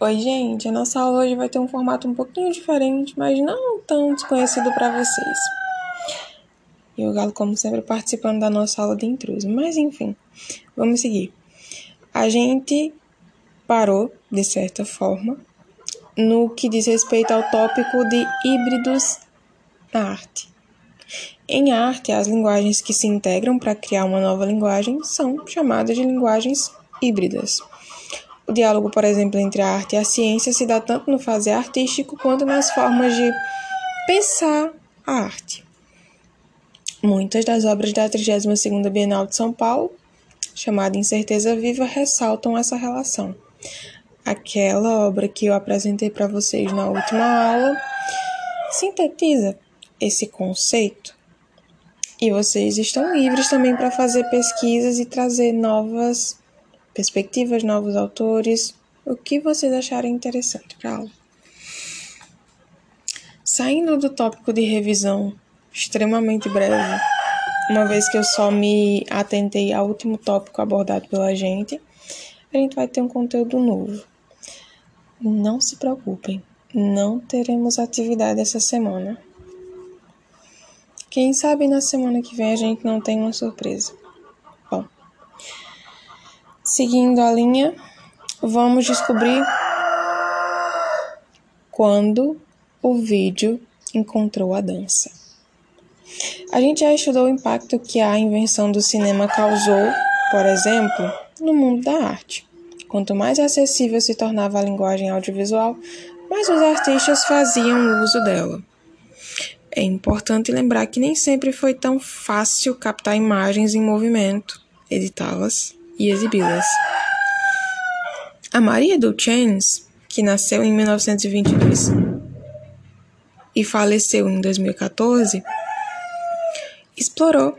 Oi, gente. A nossa aula hoje vai ter um formato um pouquinho diferente, mas não tão desconhecido para vocês. E o Galo, como sempre, participando da nossa aula de intruso. Mas enfim, vamos seguir. A gente parou, de certa forma, no que diz respeito ao tópico de híbridos na arte. Em arte, as linguagens que se integram para criar uma nova linguagem são chamadas de linguagens híbridas. O diálogo, por exemplo, entre a arte e a ciência se dá tanto no fazer artístico quanto nas formas de pensar a arte. Muitas das obras da 32ª Bienal de São Paulo, chamada Incerteza Viva, ressaltam essa relação. Aquela obra que eu apresentei para vocês na última aula sintetiza esse conceito. E vocês estão livres também para fazer pesquisas e trazer novas perspectivas, novos autores, o que vocês acharem interessante para aula. Saindo do tópico de revisão extremamente breve, uma vez que eu só me atentei ao último tópico abordado pela gente, a gente vai ter um conteúdo novo. Não se preocupem, não teremos atividade essa semana. Quem sabe na semana que vem a gente não tem uma surpresa. Seguindo a linha, vamos descobrir quando o vídeo encontrou a dança. A gente já estudou o impacto que a invenção do cinema causou, por exemplo, no mundo da arte. Quanto mais acessível se tornava a linguagem audiovisual, mais os artistas faziam uso dela. É importante lembrar que nem sempre foi tão fácil captar imagens em movimento, editá-las e exibi-las. A Maria Duchens, que nasceu em 1922 e faleceu em 2014, explorou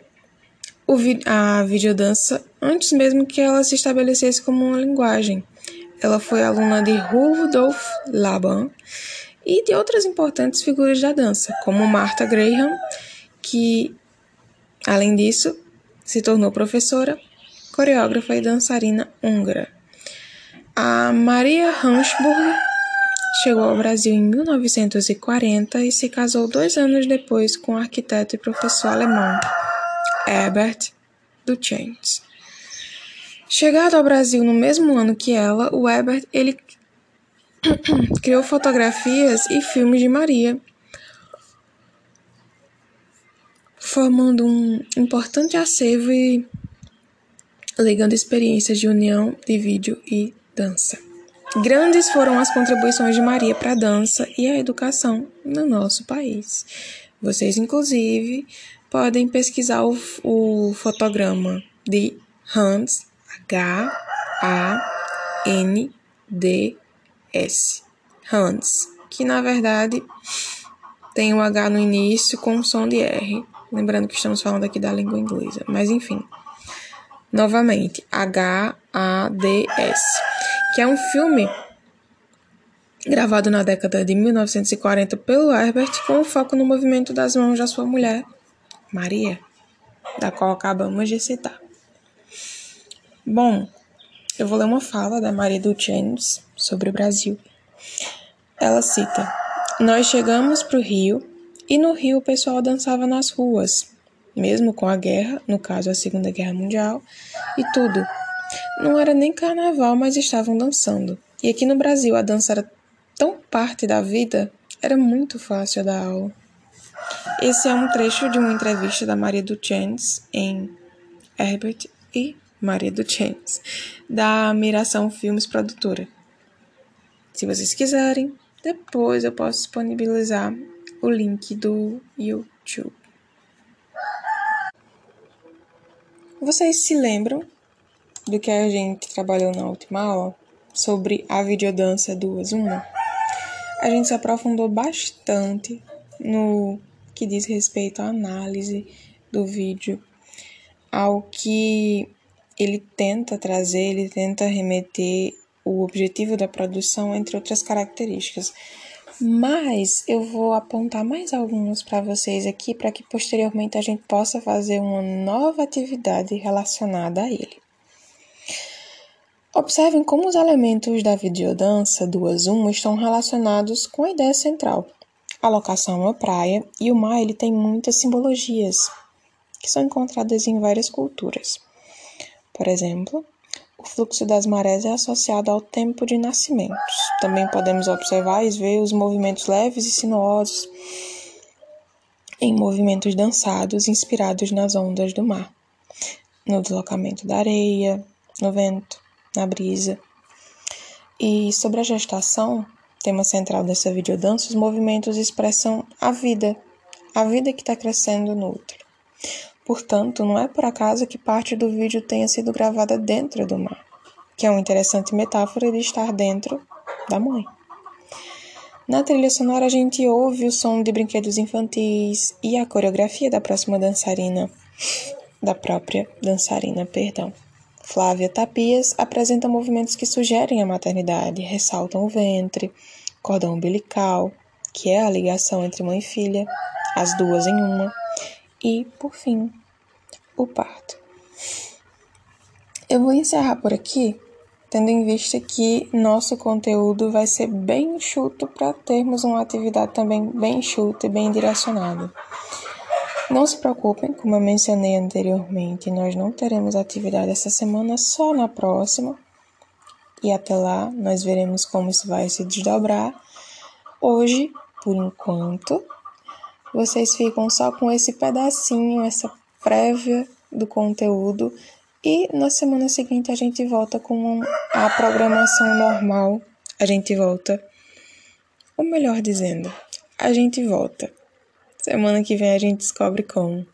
a videodança antes mesmo que ela se estabelecesse como uma linguagem. Ela foi aluna de Rudolf Laban e de outras importantes figuras da dança, como Martha Graham, que, além disso, se tornou professora coreógrafa e dançarina húngara. A Maria Hansburg chegou ao Brasil em 1940 e se casou dois anos depois com o arquiteto e professor alemão Herbert Duchens. Chegado ao Brasil no mesmo ano que ela, o Herbert ele criou fotografias e filmes de Maria, formando um importante acervo e legando experiências de união de vídeo e dança. Grandes foram as contribuições de Maria para a dança e a educação no nosso país. Vocês, inclusive, podem pesquisar o, o fotograma de Hans, H-A-N-D-S. Hans, que na verdade tem o um H no início com som de R. Lembrando que estamos falando aqui da língua inglesa. Mas enfim, Novamente, H.A.D.S., que é um filme gravado na década de 1940 pelo Herbert com foco no movimento das mãos da sua mulher, Maria, da qual acabamos de citar. Bom, eu vou ler uma fala da Maria Duchens sobre o Brasil. Ela cita: Nós chegamos para o Rio e no Rio o pessoal dançava nas ruas, mesmo com a guerra, no caso a Segunda Guerra Mundial, e tudo. Não era nem carnaval, mas estavam dançando. E aqui no Brasil a dança era tão parte da vida, era muito fácil dar aula. Esse é um trecho de uma entrevista da Maria Duchens em Herbert e Maria Duchens, da Miração Filmes Produtora. Se vocês quiserem, depois eu posso disponibilizar o link do YouTube. Vocês se lembram do que a gente trabalhou na última aula sobre a videodança duas uma? A gente se aprofundou bastante no que diz respeito à análise do vídeo, ao que ele tenta trazer, ele tenta remeter o objetivo da produção, entre outras características. Mas eu vou apontar mais alguns para vocês aqui para que posteriormente a gente possa fazer uma nova atividade relacionada a ele. Observem como os elementos da videodança duas uma estão relacionados com a ideia central. A locação é uma praia e o mar ele tem muitas simbologias que são encontradas em várias culturas. Por exemplo, o fluxo das marés é associado ao tempo de nascimentos. Também podemos observar e ver os movimentos leves e sinuosos em movimentos dançados inspirados nas ondas do mar, no deslocamento da areia, no vento, na brisa. E sobre a gestação, tema central dessa videodança, os movimentos expressam a vida, a vida que está crescendo no útero. Portanto, não é por acaso que parte do vídeo tenha sido gravada dentro do mar, que é uma interessante metáfora de estar dentro da mãe. Na trilha sonora, a gente ouve o som de brinquedos infantis e a coreografia da próxima dançarina, da própria dançarina, perdão. Flávia Tapias apresenta movimentos que sugerem a maternidade, ressaltam o ventre, cordão umbilical, que é a ligação entre mãe e filha, as duas em uma, e, por fim, o parto. Eu vou encerrar por aqui, tendo em vista que nosso conteúdo vai ser bem enxuto para termos uma atividade também bem enxuta e bem direcionada. Não se preocupem, como eu mencionei anteriormente, nós não teremos atividade essa semana, só na próxima. E até lá nós veremos como isso vai se desdobrar. Hoje, por enquanto, vocês ficam só com esse pedacinho, essa prévia do conteúdo. E na semana seguinte a gente volta com a programação normal. A gente volta. Ou melhor dizendo, a gente volta. Semana que vem a gente descobre como.